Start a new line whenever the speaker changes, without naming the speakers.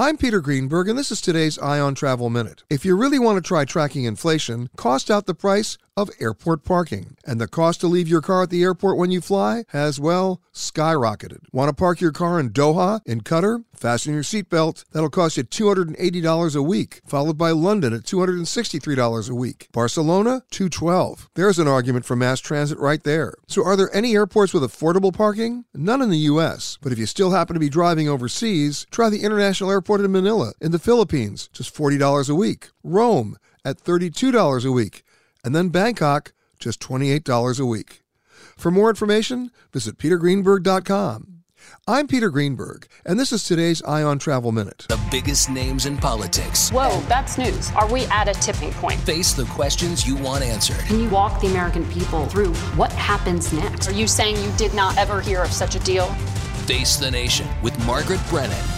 I'm Peter Greenberg, and this is today's Eye on Travel Minute. If you really want to try tracking inflation, cost out the price of airport parking. And the cost to leave your car at the airport when you fly has, well, skyrocketed. Want to park your car in Doha, in Qatar? Fasten your seatbelt. That'll cost you $280 a week, followed by London at $263 a week. Barcelona, 212. There's an argument for mass transit right there. So are there any airports with affordable parking? None in the US. But if you still happen to be driving overseas, try the International Airport in Manila, in the Philippines, just $40 a week. Rome at $32 a week and then Bangkok, just $28 a week. For more information, visit petergreenberg.com. I'm Peter Greenberg, and this is today's Eye on Travel Minute.
The biggest names in politics.
Whoa, that's news. Are we at a tipping point?
Face the questions you want answered.
Can you walk the American people through what happens next? Are you saying you did not ever hear of such a deal?
Face the Nation with Margaret Brennan.